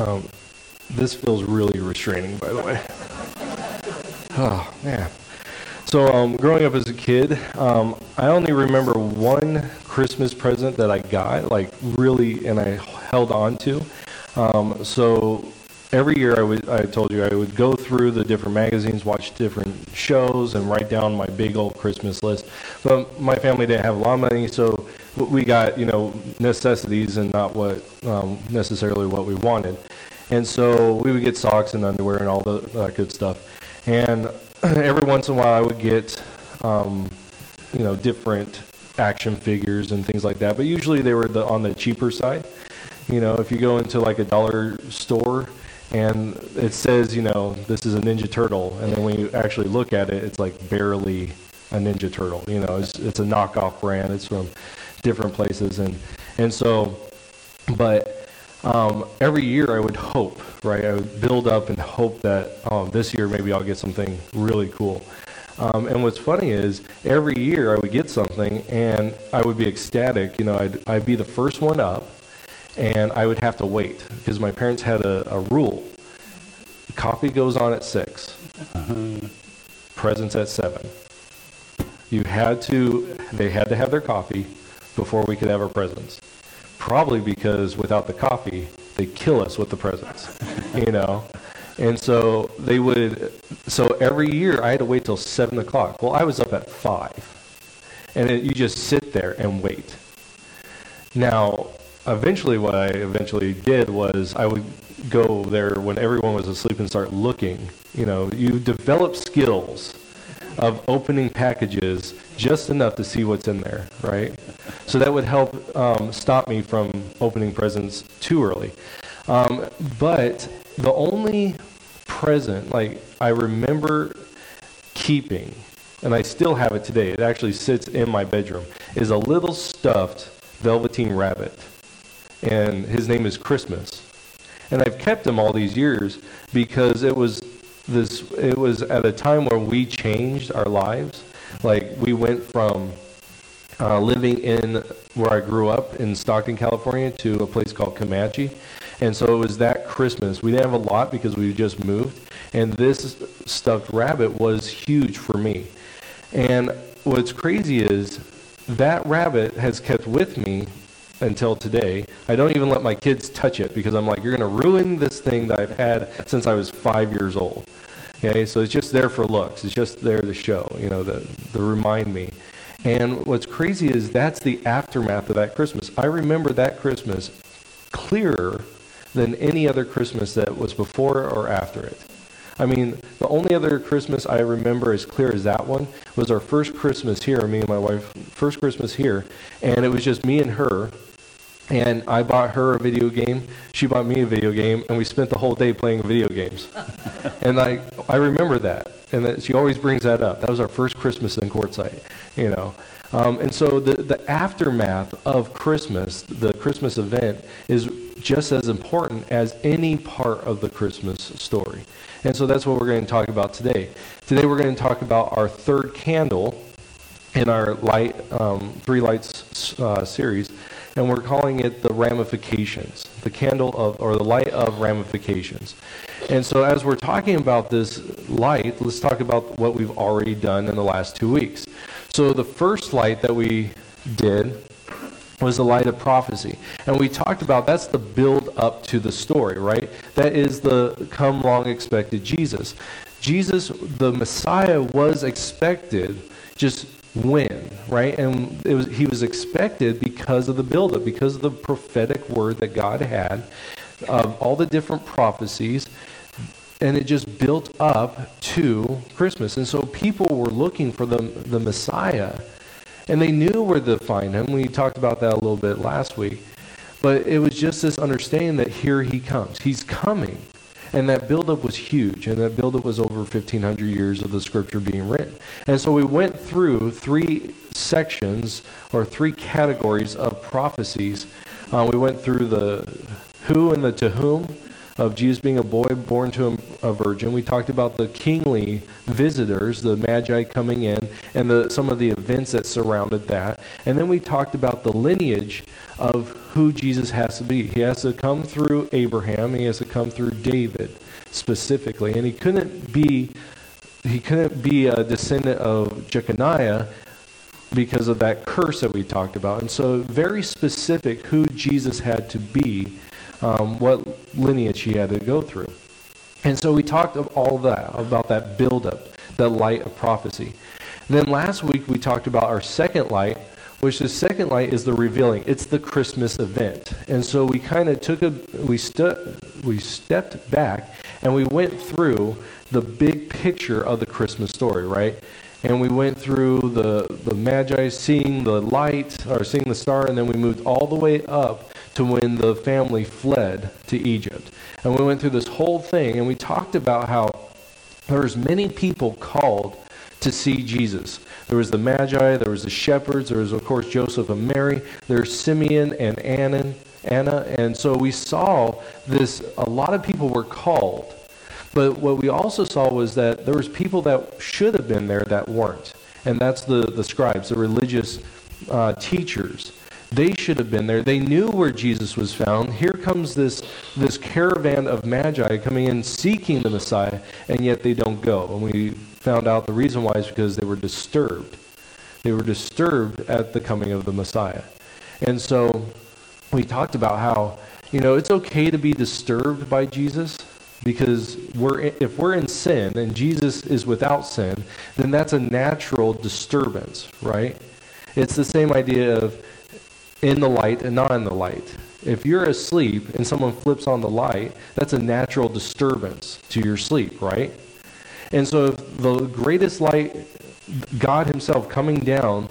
Um, this feels really restraining, by the way. Oh, man. So, um, growing up as a kid, um, I only remember one Christmas present that I got, like really, and I held on to. Um, so, every year I would, I told you, I would go through the different magazines, watch different shows, and write down my big old Christmas list. But my family didn't have a lot of money, so we got, you know, necessities and not what um, necessarily what we wanted. And so we would get socks and underwear and all the, that good stuff. And every once in a while I would get, um, you know, different action figures and things like that. But usually they were the, on the cheaper side. You know, if you go into like a dollar store and it says, you know, this is a Ninja Turtle, and then when you actually look at it, it's like barely a Ninja Turtle. You know, it's, it's a knockoff brand. It's from different places, and and so, but um, every year I would hope, right? I would build up and hope that um, this year maybe I'll get something really cool. Um, and what's funny is every year I would get something and I would be ecstatic. You know, I'd, I'd be the first one up and I would have to wait because my parents had a, a rule. Coffee goes on at 6 uh-huh. presents at seven. You had to, they had to have their coffee before we could have our presents probably because without the coffee, they kill us with the presents, you know. And so they would. So every year I had to wait till seven o'clock. Well, I was up at five, and it, you just sit there and wait. Now, eventually, what I eventually did was I would go there when everyone was asleep and start looking. You know, you develop skills of opening packages just enough to see what's in there, right? So that would help um, stop me from opening presents too early. Um, but the only present, like, I remember keeping, and I still have it today, it actually sits in my bedroom, is a little stuffed velveteen rabbit. And his name is Christmas. And I've kept him all these years because it was this it was at a time where we changed our lives like we went from uh, living in where I grew up in Stockton, California, to a place called Camanche. And so it was that Christmas. We didn't have a lot because we just moved. And this stuffed rabbit was huge for me. And what's crazy is that rabbit has kept with me until today. I don't even let my kids touch it because I'm like, you're going to ruin this thing that I've had since I was five years old. Okay, so it's just there for looks. It's just there to show, you know, to, to remind me. And what's crazy is that's the aftermath of that Christmas. I remember that Christmas clearer than any other Christmas that was before or after it. I mean, the only other Christmas I remember as clear as that one was our first Christmas here, me and my wife, first Christmas here, and it was just me and her and I bought her a video game. She bought me a video game, and we spent the whole day playing video games. and I, I remember that, and that she always brings that up. That was our first Christmas in Quartzsite, you know. Um, and so the, the aftermath of Christmas, the Christmas event, is just as important as any part of the Christmas story. And so that's what we're going to talk about today. Today we're going to talk about our third candle in our light, um, three lights uh, series and we're calling it the ramifications, the candle of, or the light of ramifications. And so, as we're talking about this light, let's talk about what we've already done in the last two weeks. So, the first light that we did was the light of prophecy. And we talked about that's the build up to the story, right? That is the come long expected Jesus. Jesus, the Messiah, was expected, just when, right? And was, he was expected because of the buildup, because of the prophetic word that God had, of all the different prophecies, and it just built up to Christmas. And so people were looking for the, the Messiah, and they knew where to find him. We talked about that a little bit last week. But it was just this understanding that here he comes. He's coming. And that buildup was huge, and that buildup was over 1,500 years of the scripture being written. And so we went through three sections or three categories of prophecies. Uh, we went through the who and the to whom, of Jesus being a boy born to a, virgin. We talked about the kingly visitors, the magi coming in, and the, some of the events that surrounded that. And then we talked about the lineage of who Jesus has to be. He has to come through Abraham, he has to come through David specifically. And he couldn't be he couldn't be a descendant of Jeconiah because of that curse that we talked about. And so, very specific who Jesus had to be, um, what lineage he had to go through. And so, we talked of all that, about that buildup, the light of prophecy. And then last week, we talked about our second light, which the second light is the revealing. It's the Christmas event. And so, we kind of took a, we, stu- we stepped back and we went through the big picture of the Christmas story, right? and we went through the, the Magi seeing the light, or seeing the star, and then we moved all the way up to when the family fled to Egypt. And we went through this whole thing, and we talked about how there was many people called to see Jesus. There was the Magi, there was the shepherds, there was, of course, Joseph and Mary, there's Simeon and Anna, Anna. And so we saw this, a lot of people were called but what we also saw was that there was people that should have been there that weren't. And that's the, the scribes, the religious uh, teachers. They should have been there. They knew where Jesus was found. Here comes this, this caravan of magi coming in seeking the Messiah, and yet they don't go. And we found out the reason why is because they were disturbed. They were disturbed at the coming of the Messiah. And so we talked about how, you know, it's okay to be disturbed by Jesus because we're if we're in sin and Jesus is without sin, then that's a natural disturbance, right? It's the same idea of in the light and not in the light. If you're asleep and someone flips on the light, that's a natural disturbance to your sleep, right? And so if the greatest light, God Himself coming down,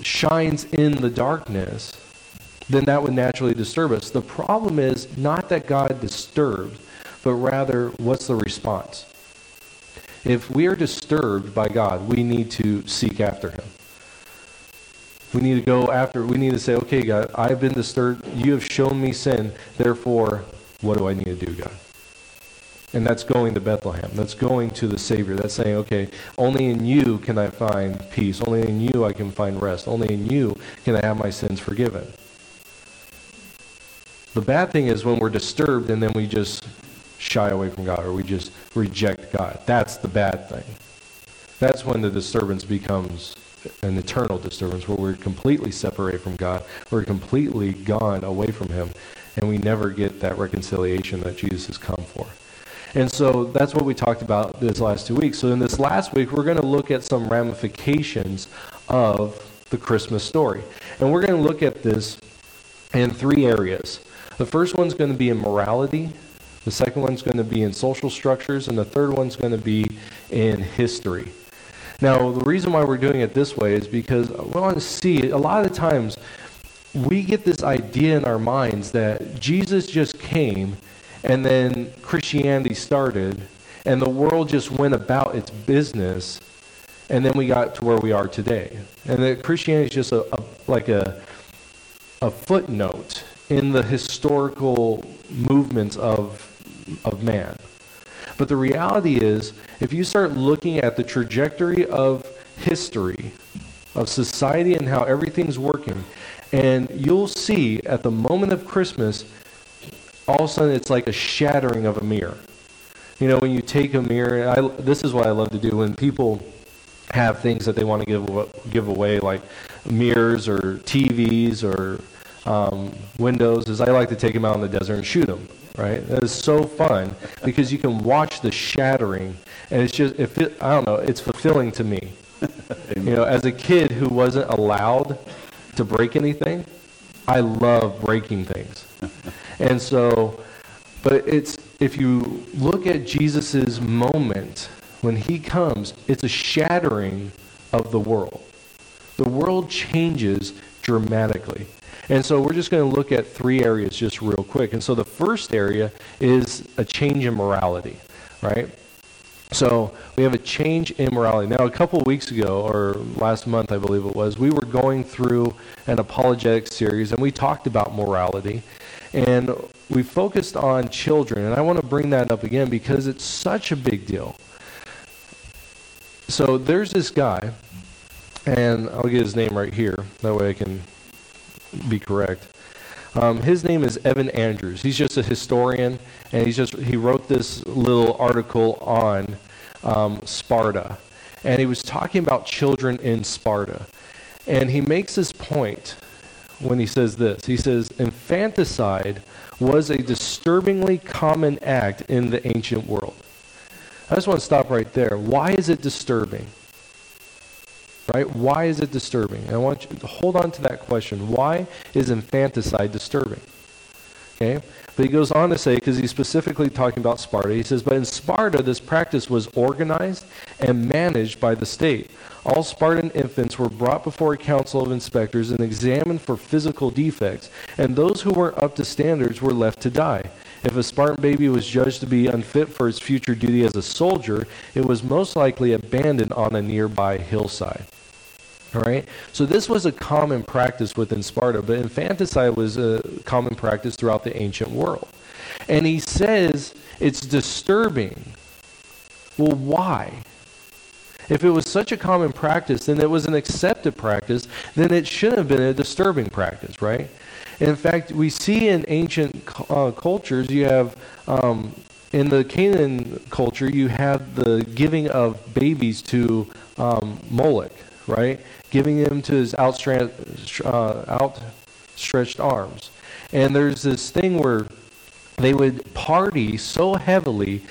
shines in the darkness, then that would naturally disturb us. The problem is not that God disturbed, but rather, what's the response? If we are disturbed by God, we need to seek after Him. We need to go after, we need to say, okay, God, I've been disturbed. You have shown me sin. Therefore, what do I need to do, God? And that's going to Bethlehem. That's going to the Savior. That's saying, okay, only in you can I find peace. Only in you I can find rest. Only in you can I have my sins forgiven. The bad thing is when we're disturbed and then we just shy away from God or we just reject God. That's the bad thing. That's when the disturbance becomes an eternal disturbance where we're completely separated from God. We're completely gone away from Him. And we never get that reconciliation that Jesus has come for. And so that's what we talked about this last two weeks. So in this last week, we're going to look at some ramifications of the Christmas story. And we're going to look at this in three areas. The first one's going to be in morality, the second one's going to be in social structures, and the third one's going to be in history. Now, the reason why we're doing it this way is because we want to see, a lot of the times, we get this idea in our minds that Jesus just came and then Christianity started and the world just went about its business and then we got to where we are today. And that Christianity is just a, a like a, a footnote in the historical movements of of man. But the reality is, if you start looking at the trajectory of history, of society, and how everything's working, and you'll see at the moment of Christmas, all of a sudden it's like a shattering of a mirror. You know, when you take a mirror, I, this is what I love to do when people have things that they want to give give away, like mirrors or TVs or um, windows. Is I like to take them out in the desert and shoot them right? That is so fun because you can watch the shattering, and it's just, if it, I don't know, it's fulfilling to me. you know, as a kid who wasn't allowed to break anything, I love breaking things. and so, but it's, if you look at Jesus's moment when he comes, it's a shattering of the world. The world changes dramatically. And so we're just going to look at three areas just real quick. And so the first area is a change in morality, right? So we have a change in morality. Now, a couple weeks ago, or last month, I believe it was, we were going through an apologetic series and we talked about morality. And we focused on children. And I want to bring that up again because it's such a big deal. So there's this guy, and I'll get his name right here. That way I can be correct. Um, his name is Evan Andrews. He's just a historian, and he's just he wrote this little article on um, Sparta, and he was talking about children in Sparta, and he makes this point when he says this. He says infanticide was a disturbingly common act in the ancient world. I just want to stop right there. Why is it disturbing? Right? Why is it disturbing? I want you to hold on to that question. Why is infanticide disturbing? Okay? But he goes on to say, because he's specifically talking about Sparta, he says, But in Sparta, this practice was organized and managed by the state. All Spartan infants were brought before a council of inspectors and examined for physical defects, and those who weren't up to standards were left to die. If a Spartan baby was judged to be unfit for its future duty as a soldier, it was most likely abandoned on a nearby hillside. All right? So this was a common practice within Sparta, but infanticide was a common practice throughout the ancient world. And he says it's disturbing. Well, why? If it was such a common practice, then it was an accepted practice, then it shouldn't have been a disturbing practice, right? In fact, we see in ancient uh, cultures, you have, um, in the Canaan culture, you have the giving of babies to um, Moloch, right? Giving them to his uh, outstretched arms. And there's this thing where they would party so heavily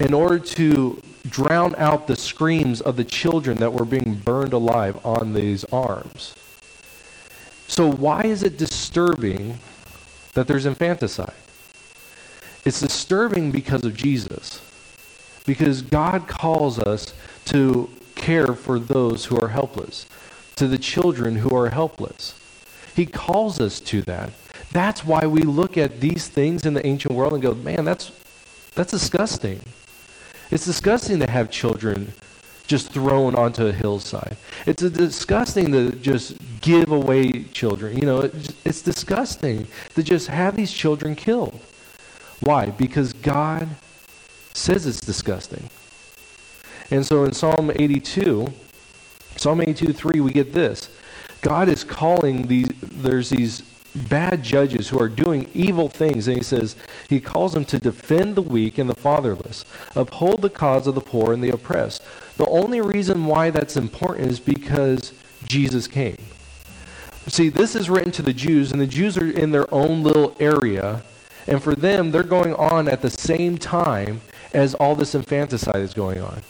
in order to drown out the screams of the children that were being burned alive on these arms. So, why is it disturbing that there's infanticide? It's disturbing because of Jesus. Because God calls us to care for those who are helpless, to the children who are helpless. He calls us to that. That's why we look at these things in the ancient world and go, man, that's, that's disgusting. It's disgusting to have children just thrown onto a hillside. It's disgusting to just give away children. You know, it's disgusting to just have these children killed. Why? Because God says it's disgusting. And so in Psalm 82, Psalm 82 3, we get this. God is calling these, there's these bad judges who are doing evil things. And he says, he calls them to defend the weak and the fatherless, uphold the cause of the poor and the oppressed. The only reason why that's important is because Jesus came. See, this is written to the Jews, and the Jews are in their own little area. And for them, they're going on at the same time as all this infanticide is going on.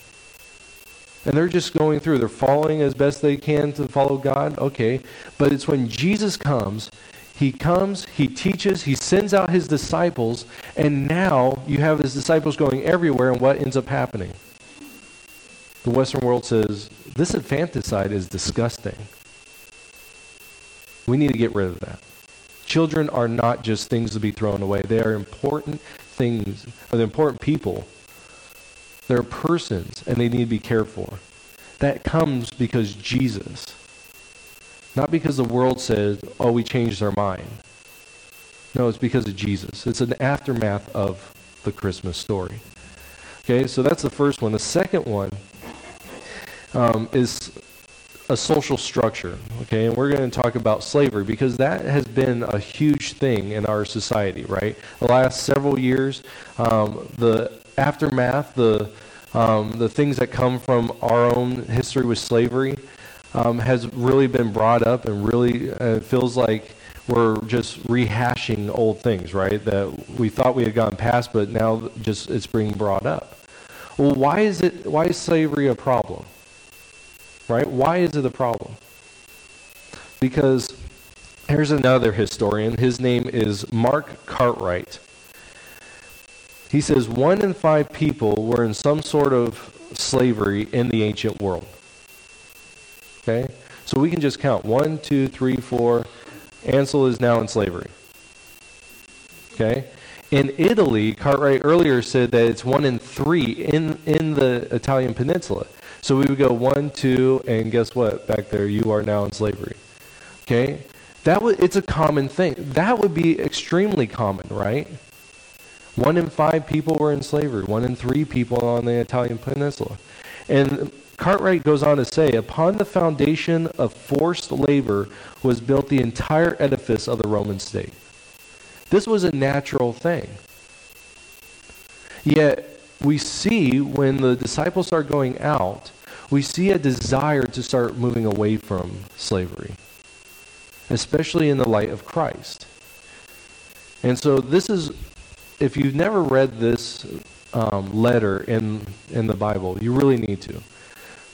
And they're just going through. They're following as best they can to follow God. Okay. But it's when Jesus comes he comes, he teaches, he sends out his disciples, and now you have his disciples going everywhere, and what ends up happening? The Western world says, this infanticide is disgusting. We need to get rid of that. Children are not just things to be thrown away, they are important things, they're important people. They're persons, and they need to be cared for. That comes because Jesus not because the world says, oh, we changed our mind. No, it's because of Jesus. It's an aftermath of the Christmas story. Okay, so that's the first one. The second one um, is a social structure. Okay, and we're going to talk about slavery because that has been a huge thing in our society, right? The last several years, um, the aftermath, the um, the things that come from our own history with slavery, um, has really been brought up and really uh, feels like we're just rehashing old things, right? That we thought we had gone past, but now just it's being brought up. Well, why is it? Why is slavery a problem? Right? Why is it a problem? Because here's another historian. His name is Mark Cartwright. He says one in five people were in some sort of slavery in the ancient world. Okay? So we can just count one, two, three, four. Ansel is now in slavery. Okay? In Italy, Cartwright earlier said that it's one in three in, in the Italian peninsula. So we would go one, two, and guess what? Back there, you are now in slavery. Okay? That would, it's a common thing. That would be extremely common, right? One in five people were in slavery. One in three people on the Italian peninsula. And Cartwright goes on to say, upon the foundation of forced labor was built the entire edifice of the Roman state. This was a natural thing. Yet, we see when the disciples are going out, we see a desire to start moving away from slavery, especially in the light of Christ. And so, this is, if you've never read this um, letter in, in the Bible, you really need to.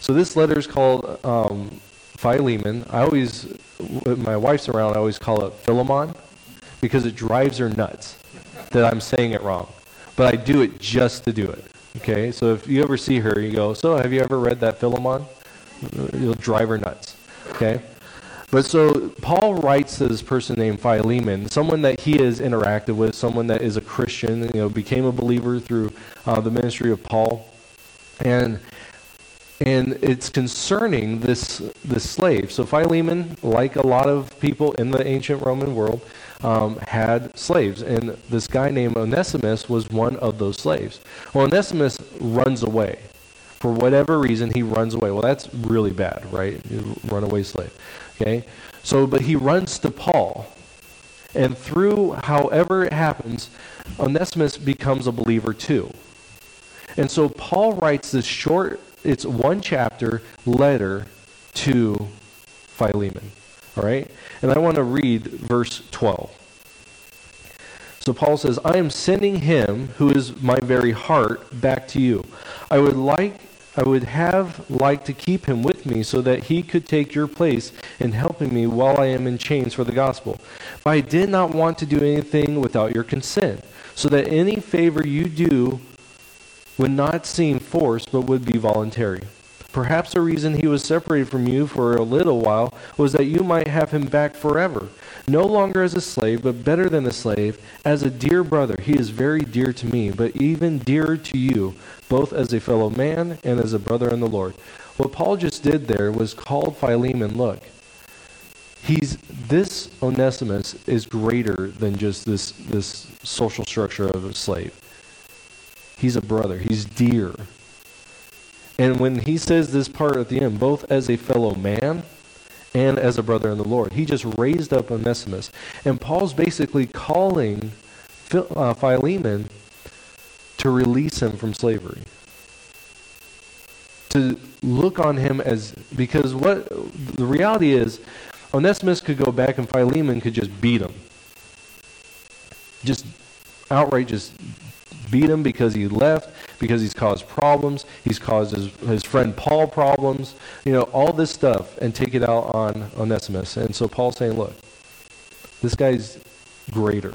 So, this letter is called um, Philemon. I always, when my wife's around, I always call it Philemon because it drives her nuts that I'm saying it wrong. But I do it just to do it. Okay? So if you ever see her, you go, So, have you ever read that Philemon? You'll drive her nuts. Okay? But so Paul writes to this person named Philemon, someone that he has interacted with, someone that is a Christian, you know, became a believer through uh, the ministry of Paul, and and it's concerning this this slave. So Philemon, like a lot of people in the ancient Roman world, um, had slaves. And this guy named Onesimus was one of those slaves. Well, Onesimus runs away. For whatever reason, he runs away. Well, that's really bad, right? Runaway slave. Okay? So, but he runs to Paul. And through however it happens, Onesimus becomes a believer too. And so Paul writes this short, it's one chapter letter to Philemon. All right? And I want to read verse 12. So Paul says, I am sending him who is my very heart back to you. I would like I would have liked to keep him with me so that he could take your place in helping me while I am in chains for the gospel. But I did not want to do anything without your consent, so that any favor you do would not seem forced but would be voluntary. Perhaps the reason he was separated from you for a little while was that you might have him back forever, no longer as a slave, but better than a slave, as a dear brother. He is very dear to me, but even dearer to you, both as a fellow man and as a brother in the Lord. What Paul just did there was called Philemon, look, he's this Onesimus is greater than just this this social structure of a slave. He's a brother. He's dear. And when he says this part at the end, both as a fellow man and as a brother in the Lord, he just raised up Onesimus. And Paul's basically calling uh, Philemon to release him from slavery. To look on him as, because what the reality is, Onesimus could go back and Philemon could just beat him. Just outright just beat him because he left because he's caused problems. He's caused his, his friend Paul problems, you know, all this stuff, and take it out on Onesimus. And so Paul's saying, look, this guy's greater.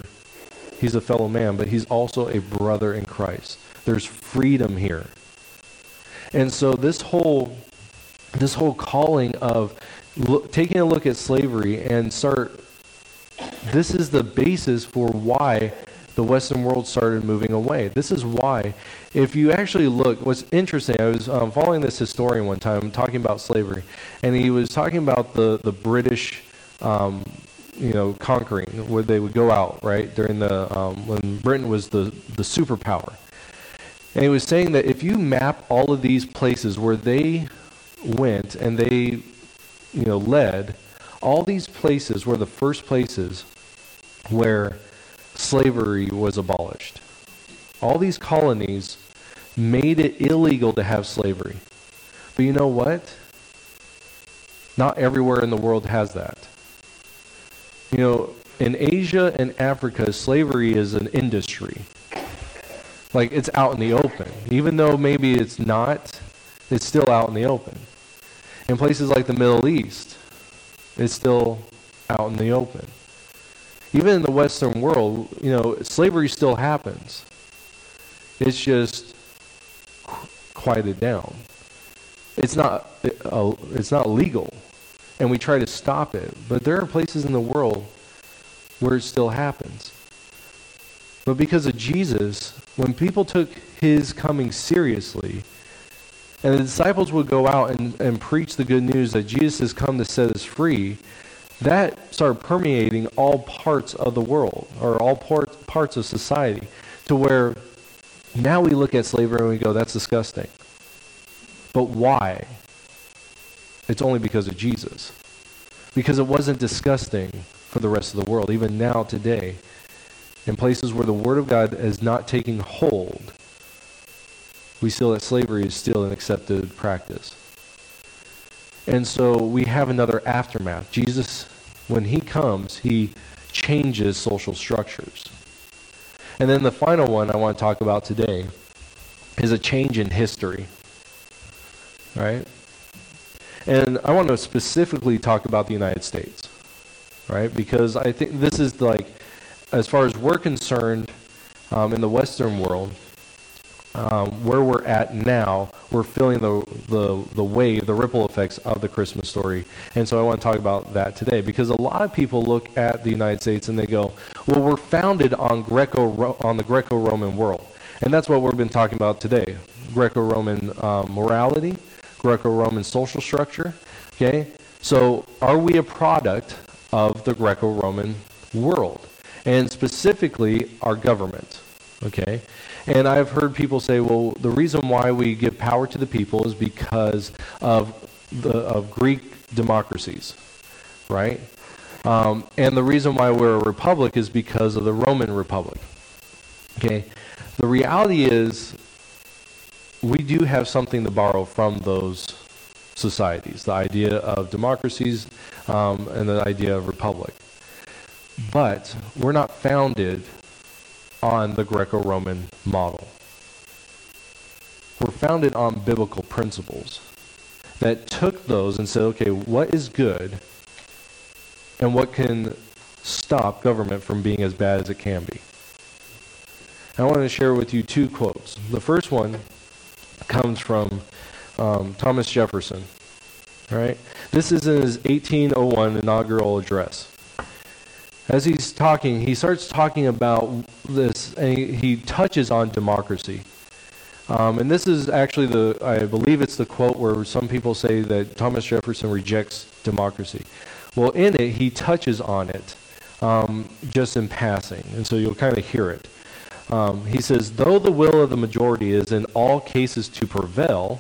He's a fellow man, but he's also a brother in Christ. There's freedom here. And so this whole this whole calling of look, taking a look at slavery and start this is the basis for why the Western world started moving away. This is why, if you actually look, what's interesting, I was um, following this historian one time talking about slavery, and he was talking about the, the British, um, you know, conquering, where they would go out, right, during the, um, when Britain was the, the superpower. And he was saying that if you map all of these places where they went and they, you know, led, all these places were the first places where slavery was abolished. All these colonies made it illegal to have slavery. But you know what? Not everywhere in the world has that. You know, in Asia and Africa, slavery is an industry. Like it's out in the open. Even though maybe it's not, it's still out in the open. In places like the Middle East, it's still out in the open even in the Western world, you know, slavery still happens. It's just quieted down. It's not uh, it's not legal, and we try to stop it. But there are places in the world where it still happens. But because of Jesus, when people took his coming seriously, and the disciples would go out and, and preach the good news that Jesus has come to set us free, that started permeating all parts of the world or all part, parts of society to where now we look at slavery and we go, that's disgusting. But why? It's only because of Jesus. Because it wasn't disgusting for the rest of the world. Even now, today, in places where the Word of God is not taking hold, we see that slavery is still an accepted practice. And so we have another aftermath. Jesus, when he comes, he changes social structures. And then the final one I want to talk about today is a change in history. Right? And I want to specifically talk about the United States. Right? Because I think this is like, as far as we're concerned um, in the Western world, um, where we're at now, we're feeling the, the, the wave, the ripple effects of the Christmas story. And so I want to talk about that today because a lot of people look at the United States and they go, well, we're founded on, Greco, on the Greco Roman world. And that's what we've been talking about today Greco Roman um, morality, Greco Roman social structure. Okay? So are we a product of the Greco Roman world? And specifically, our government. Okay? And I've heard people say, well, the reason why we give power to the people is because of the of Greek democracies, right? Um, and the reason why we're a republic is because of the Roman Republic. Okay, the reality is we do have something to borrow from those societies, the idea of democracies um, and the idea of republic. But we're not founded on the Greco Roman model. We're founded on biblical principles that took those and said, okay, what is good and what can stop government from being as bad as it can be? I want to share with you two quotes. The first one comes from um, Thomas Jefferson. All right, this is in his 1801 inaugural address as he's talking, he starts talking about this, and he, he touches on democracy. Um, and this is actually the, I believe it's the quote where some people say that Thomas Jefferson rejects democracy. Well, in it, he touches on it um, just in passing, and so you'll kind of hear it. Um, he says, though the will of the majority is in all cases to prevail,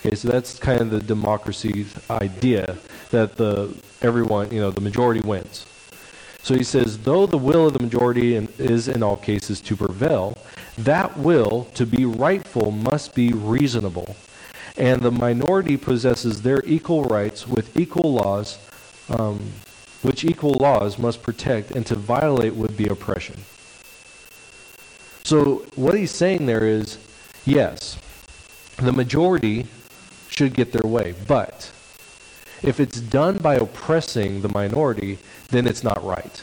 okay, so that's kind of the democracy idea that the everyone, you know, the majority wins. So he says, though the will of the majority is in all cases to prevail, that will, to be rightful, must be reasonable. And the minority possesses their equal rights with equal laws, um, which equal laws must protect, and to violate would be oppression. So what he's saying there is, yes, the majority should get their way, but if it's done by oppressing the minority, then it's not right.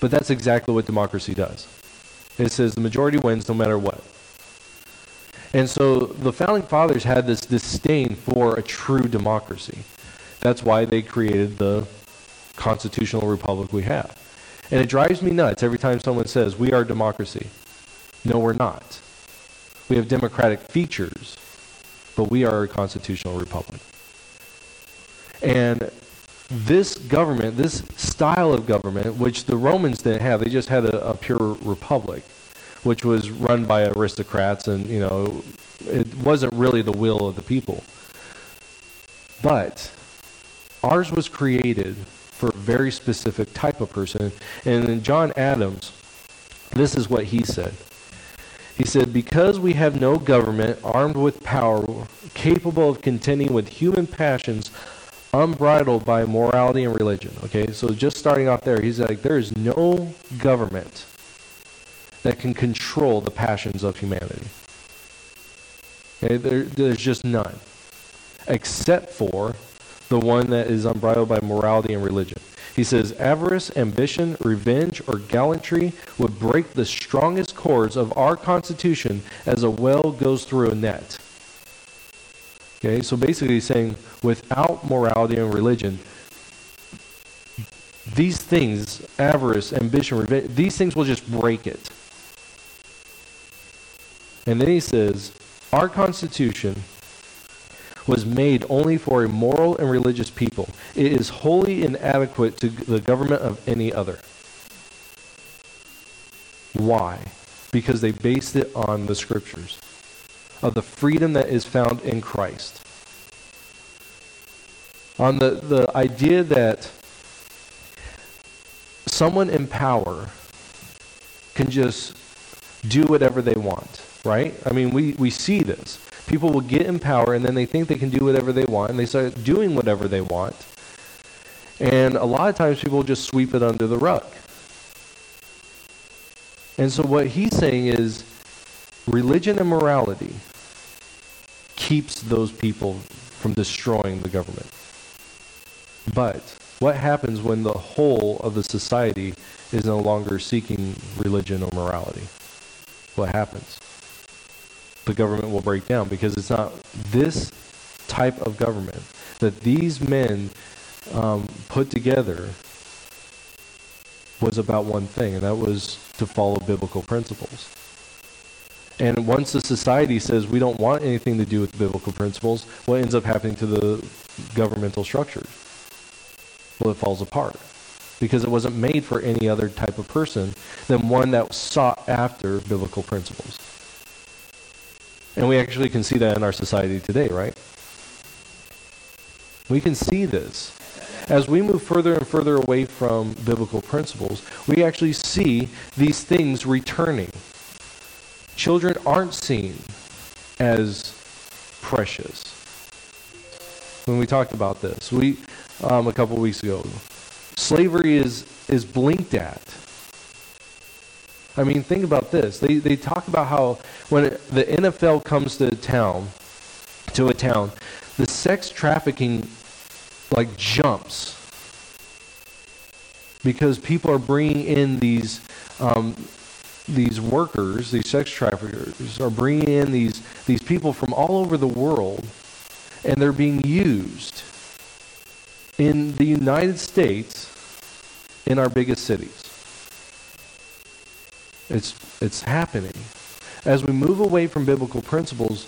But that's exactly what democracy does. It says the majority wins no matter what. And so the founding fathers had this disdain for a true democracy. That's why they created the constitutional republic we have. And it drives me nuts every time someone says, We are democracy. No, we're not. We have democratic features, but we are a constitutional republic. And this government, this style of government, which the Romans didn't have, they just had a, a pure republic, which was run by aristocrats, and you know, it wasn't really the will of the people. But ours was created for a very specific type of person. And in John Adams, this is what he said. He said, Because we have no government armed with power capable of contending with human passions unbridled by morality and religion. Okay, so just starting off there, he's like, there is no government that can control the passions of humanity. Okay, there, there's just none, except for the one that is unbridled by morality and religion. He says, avarice, ambition, revenge, or gallantry would break the strongest cords of our Constitution as a well goes through a net. Okay, so basically he's saying without morality and religion, these things, avarice, ambition, revenge, these things will just break it. And then he says, Our Constitution was made only for a moral and religious people. It is wholly inadequate to the government of any other. Why? Because they based it on the scriptures, of the freedom that is found in Christ. On the, the idea that someone in power can just do whatever they want, right? I mean, we, we see this. People will get in power and then they think they can do whatever they want and they start doing whatever they want. And a lot of times people just sweep it under the rug. And so what he's saying is religion and morality keeps those people from destroying the government. But what happens when the whole of the society is no longer seeking religion or morality? What happens? The government will break down because it's not this type of government that these men um, put together was about one thing, and that was to follow biblical principles. And once the society says we don't want anything to do with biblical principles, what ends up happening to the governmental structures? well, it falls apart because it wasn't made for any other type of person than one that sought after biblical principles. And we actually can see that in our society today, right? We can see this. As we move further and further away from biblical principles, we actually see these things returning. Children aren't seen as precious. When we talked about this, we um, a couple weeks ago. Slavery is, is blinked at. I mean, think about this. They, they talk about how when it, the NFL comes to a town, to a town, the sex trafficking like jumps because people are bringing in these um, these workers, these sex traffickers, are bringing in these these people from all over the world, and they're being used in the United States in our biggest cities. It's, it's happening. As we move away from biblical principles,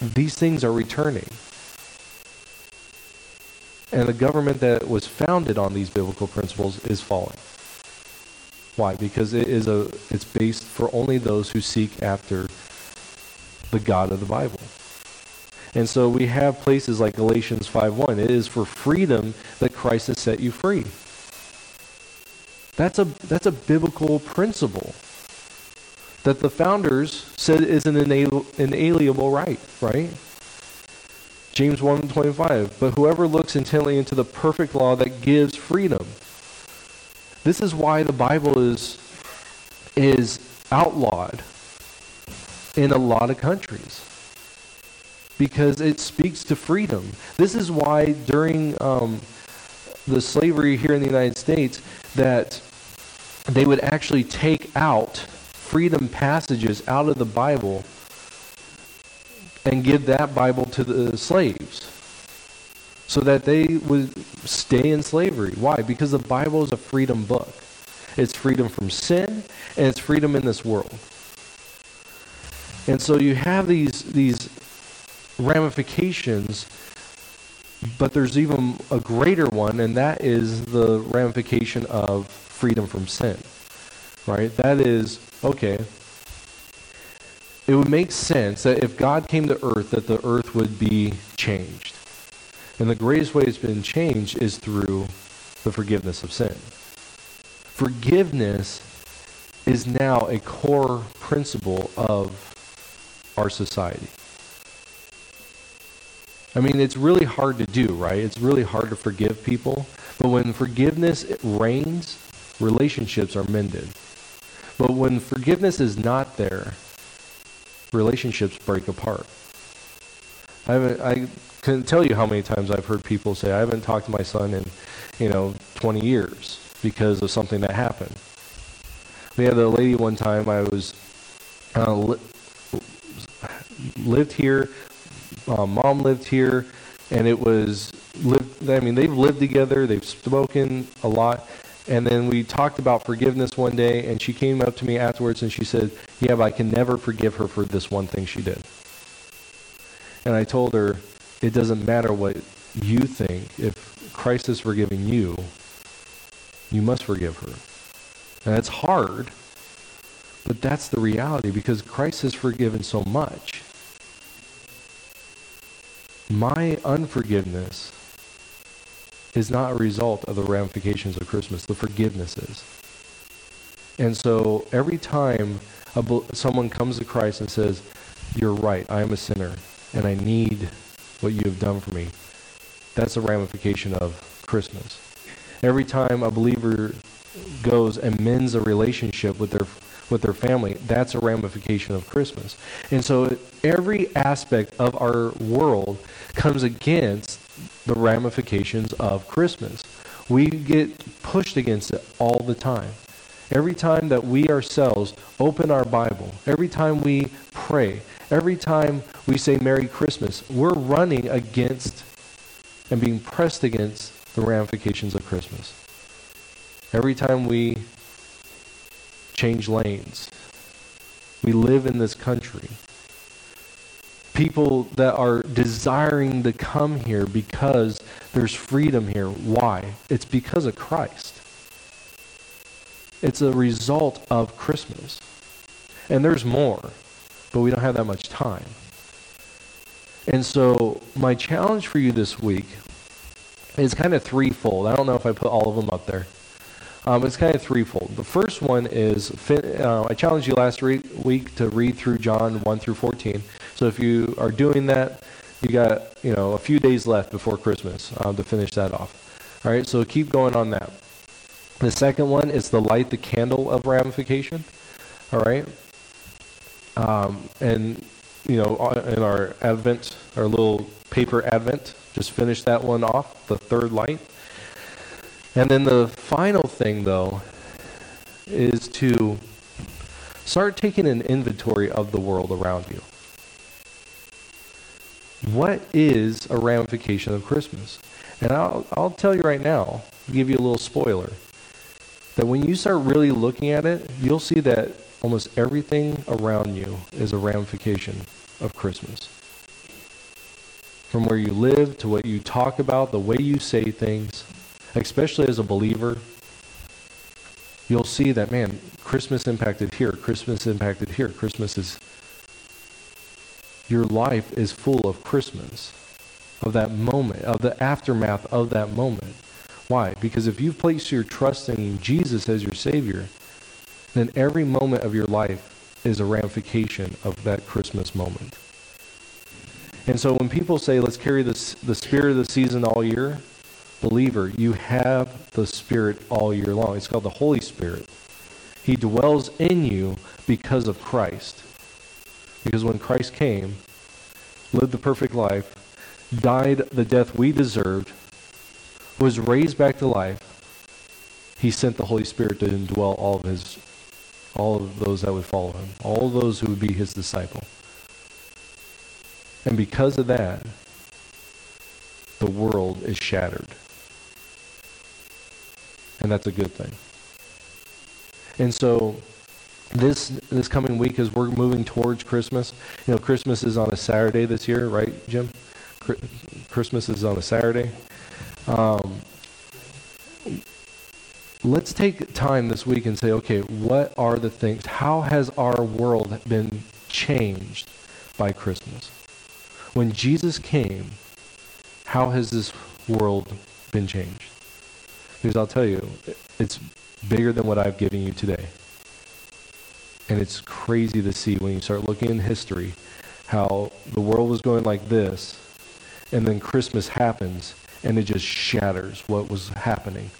these things are returning. And the government that was founded on these biblical principles is falling. Why? Because it is a it's based for only those who seek after the God of the Bible. And so we have places like Galatians 5:1. It is for freedom that Christ has set you free. That's a that's a biblical principle that the founders said is an inalienable right, right? James 1:25. But whoever looks intently into the perfect law that gives freedom. This is why the Bible is is outlawed in a lot of countries because it speaks to freedom. This is why during um, the slavery here in the United States that they would actually take out freedom passages out of the Bible and give that Bible to the slaves so that they would stay in slavery. Why? Because the Bible is a freedom book. It's freedom from sin and it's freedom in this world. And so you have these these ramifications, but there's even a greater one, and that is the ramification of freedom from sin. Right? That is, okay, it would make sense that if God came to earth, that the earth would be changed. And the greatest way it's been changed is through the forgiveness of sin. Forgiveness is now a core principle of our society. I mean, it's really hard to do, right? It's really hard to forgive people. But when forgiveness reigns, relationships are mended. But when forgiveness is not there, relationships break apart. I I couldn't tell you how many times I've heard people say, I haven't talked to my son in, you know, 20 years because of something that happened. We had a lady one time, I was, uh, li- lived here, uh, mom lived here, and it was lived. I mean, they've lived together. They've spoken a lot, And then we talked about forgiveness one day, and she came up to me afterwards and she said, Yeah, but I can never forgive her for this one thing she did. And I told her, It doesn't matter what you think. If Christ is forgiving you, you must forgive her. And it's hard, but that's the reality because Christ has forgiven so much. My unforgiveness is not a result of the ramifications of Christmas. The forgiveness is. And so every time someone comes to Christ and says, You're right, I am a sinner, and I need what you have done for me, that's a ramification of Christmas. Every time a believer goes and mends a relationship with their with their family, that's a ramification of Christmas. And so every aspect of our world comes against the ramifications of Christmas. We get pushed against it all the time. Every time that we ourselves open our Bible, every time we pray, every time we say Merry Christmas, we're running against and being pressed against the ramifications of Christmas. Every time we change lanes, we live in this country people that are desiring to come here because there's freedom here. Why? It's because of Christ. It's a result of Christmas. And there's more, but we don't have that much time. And so, my challenge for you this week is kind of threefold. I don't know if I put all of them up there. Um, it's kind of threefold. The first one is uh, I challenged you last re- week to read through John 1 through 14. So if you are doing that, you got you know a few days left before Christmas um, to finish that off. All right, so keep going on that. The second one is the light the candle of ramification. All right, um, and you know uh, in our Advent, our little paper Advent, just finish that one off. The third light, and then the final thing though is to start taking an inventory of the world around you. What is a ramification of Christmas? And I'll, I'll tell you right now, give you a little spoiler, that when you start really looking at it, you'll see that almost everything around you is a ramification of Christmas. From where you live to what you talk about, the way you say things, especially as a believer, you'll see that, man, Christmas impacted here, Christmas impacted here, Christmas is your life is full of Christmas, of that moment, of the aftermath of that moment. Why? Because if you've placed your trust in Jesus as your Savior, then every moment of your life is a ramification of that Christmas moment. And so when people say, let's carry this, the spirit of the season all year, believer, you have the Spirit all year long. It's called the Holy Spirit. He dwells in you because of Christ. Because when Christ came, lived the perfect life, died the death we deserved, was raised back to life, he sent the Holy Spirit to indwell all of his all of those that would follow him, all those who would be his disciple. And because of that, the world is shattered. And that's a good thing. And so this this coming week as we're moving towards Christmas. You know, Christmas is on a Saturday this year, right, Jim? Christmas is on a Saturday. Um, let's take time this week and say, okay, what are the things? How has our world been changed by Christmas? When Jesus came, how has this world been changed? Because I'll tell you, it's bigger than what I've given you today. And it's crazy to see when you start looking in history how the world was going like this, and then Christmas happens, and it just shatters what was happening.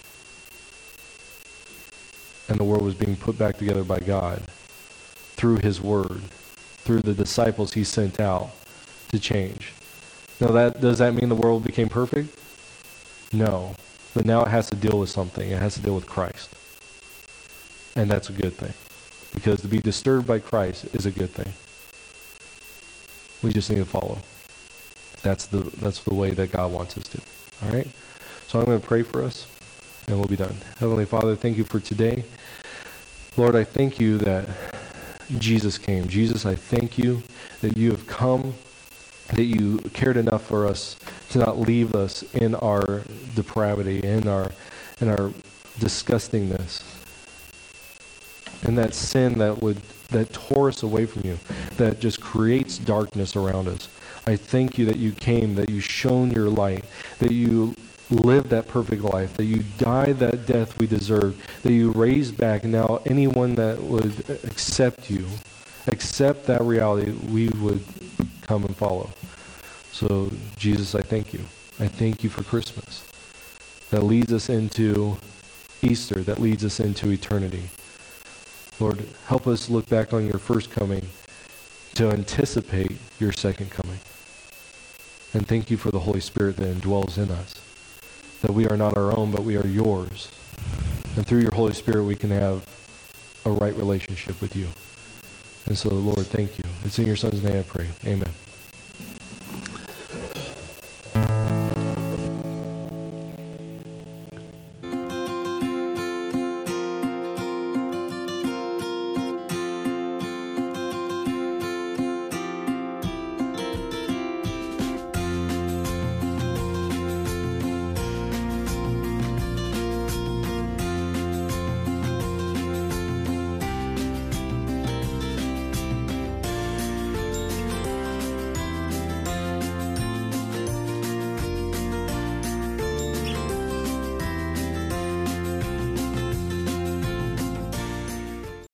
And the world was being put back together by God through His Word, through the disciples He sent out to change. Now, that does that mean the world became perfect? No. But now it has to deal with something. It has to deal with Christ. And that's a good thing. Because to be disturbed by Christ is a good thing. We just need to follow. That's the that's the way that God wants us to. All right? So I'm going to pray for us. And we'll be done. Heavenly Father, thank you for today. Lord, I thank you that Jesus came. Jesus, I thank you that you have come, that you cared enough for us to not leave us in our depravity, in our in our disgustingness, and that sin that would that tore us away from you, that just creates darkness around us. I thank you that you came, that you shone your light, that you lived that perfect life, that you died that death we deserved, that you raised back. Now, anyone that would accept you, accept that reality, we would come and follow. So, Jesus, I thank you. I thank you for Christmas. That leads us into Easter, that leads us into eternity. Lord, help us look back on your first coming to anticipate your second coming. And thank you for the Holy Spirit that indwells in us that we are not our own, but we are yours. And through your Holy Spirit, we can have a right relationship with you. And so, Lord, thank you. It's in your Son's name I pray. Amen.